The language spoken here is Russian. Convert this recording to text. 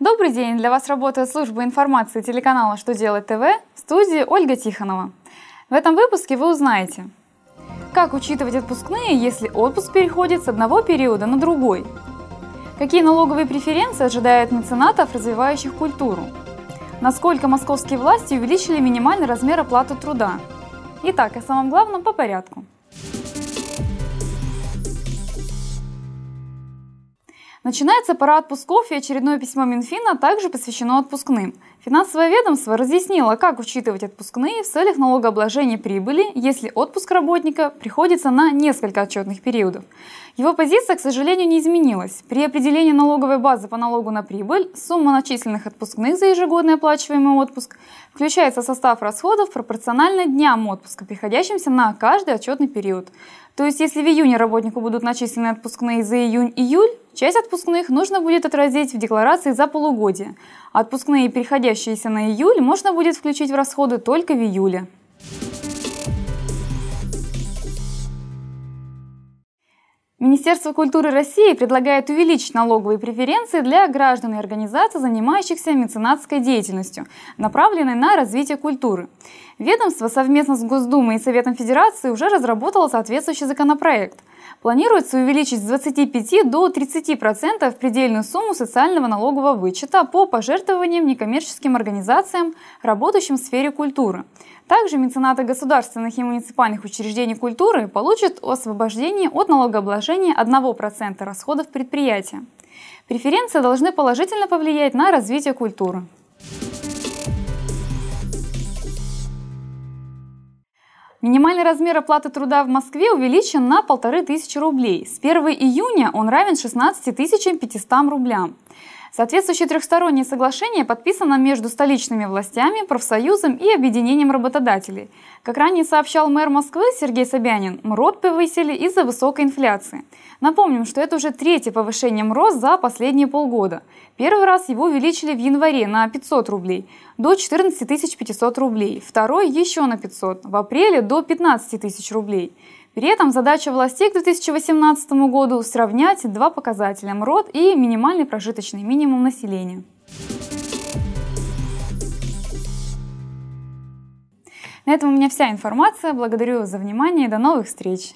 Добрый день! Для вас работает служба информации телеканала «Что делать ТВ» в студии Ольга Тихонова. В этом выпуске вы узнаете, как учитывать отпускные, если отпуск переходит с одного периода на другой, какие налоговые преференции ожидают меценатов, развивающих культуру, насколько московские власти увеличили минимальный размер оплаты труда. Итак, о самом главном по порядку – Начинается пора отпусков, и очередное письмо Минфина также посвящено отпускным. Финансовое ведомство разъяснило, как учитывать отпускные в целях налогообложения прибыли, если отпуск работника приходится на несколько отчетных периодов. Его позиция, к сожалению, не изменилась. При определении налоговой базы по налогу на прибыль сумма начисленных отпускных за ежегодный оплачиваемый отпуск включается в состав расходов пропорционально дням отпуска, приходящимся на каждый отчетный период. То есть, если в июне работнику будут начислены отпускные за июнь-июль, часть отпускных нужно будет отразить в декларации за полугодие. Отпускные, переходящиеся на июль, можно будет включить в расходы только в июле. Министерство культуры России предлагает увеличить налоговые преференции для граждан и организаций, занимающихся меценатской деятельностью, направленной на развитие культуры. Ведомство совместно с Госдумой и Советом Федерации уже разработало соответствующий законопроект. Планируется увеличить с 25 до 30% предельную сумму социального налогового вычета по пожертвованиям некоммерческим организациям, работающим в сфере культуры. Также меценаты государственных и муниципальных учреждений культуры получат освобождение от налогообложения 1% расходов предприятия. Преференции должны положительно повлиять на развитие культуры. Минимальный размер оплаты труда в Москве увеличен на 1500 рублей. С 1 июня он равен 16 500 рублям. Соответствующее трехстороннее соглашение подписано между столичными властями, профсоюзом и объединением работодателей. Как ранее сообщал мэр Москвы Сергей Собянин, МРОД повысили из-за высокой инфляции. Напомним, что это уже третье повышение МРОД за последние полгода. Первый раз его увеличили в январе на 500 рублей, до 14 500 рублей. Второй еще на 500, в апреле до 15 тысяч рублей. При этом задача властей к 2018 году сравнять два показателя – МРОД и минимальный прожиточный минимум населения. На этом у меня вся информация. Благодарю за внимание и до новых встреч!